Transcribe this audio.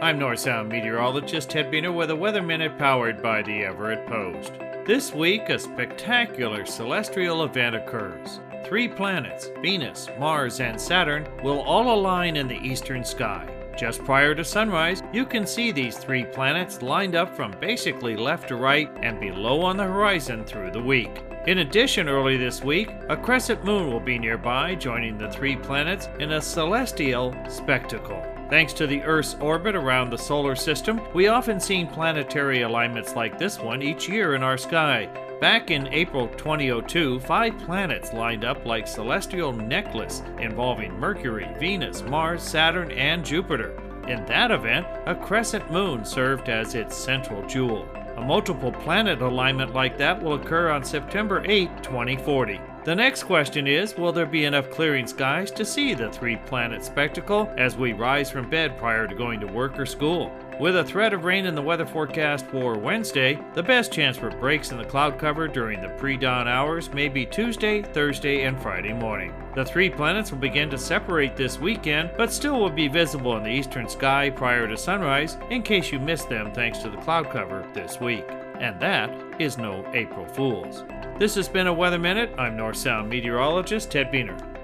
I'm North Sound meteorologist Ted Buehner with a Weather Minute powered by the Everett Post. This week, a spectacular celestial event occurs. Three planets, Venus, Mars, and Saturn, will all align in the eastern sky. Just prior to sunrise, you can see these three planets lined up from basically left to right and below on the horizon through the week. In addition, early this week, a crescent moon will be nearby, joining the three planets in a celestial spectacle. Thanks to the Earth's orbit around the solar system, we often see planetary alignments like this one each year in our sky. Back in April 2002, five planets lined up like celestial necklace involving Mercury, Venus, Mars, Saturn, and Jupiter. In that event, a crescent moon served as its central jewel. A multiple planet alignment like that will occur on September 8, 2040. The next question is Will there be enough clearing skies to see the three planet spectacle as we rise from bed prior to going to work or school? With a threat of rain in the weather forecast for Wednesday, the best chance for breaks in the cloud cover during the pre dawn hours may be Tuesday, Thursday, and Friday morning. The three planets will begin to separate this weekend, but still will be visible in the eastern sky prior to sunrise in case you missed them thanks to the cloud cover this week. And that is no April Fool's. This has been a Weather Minute. I'm North Sound meteorologist Ted Buehner.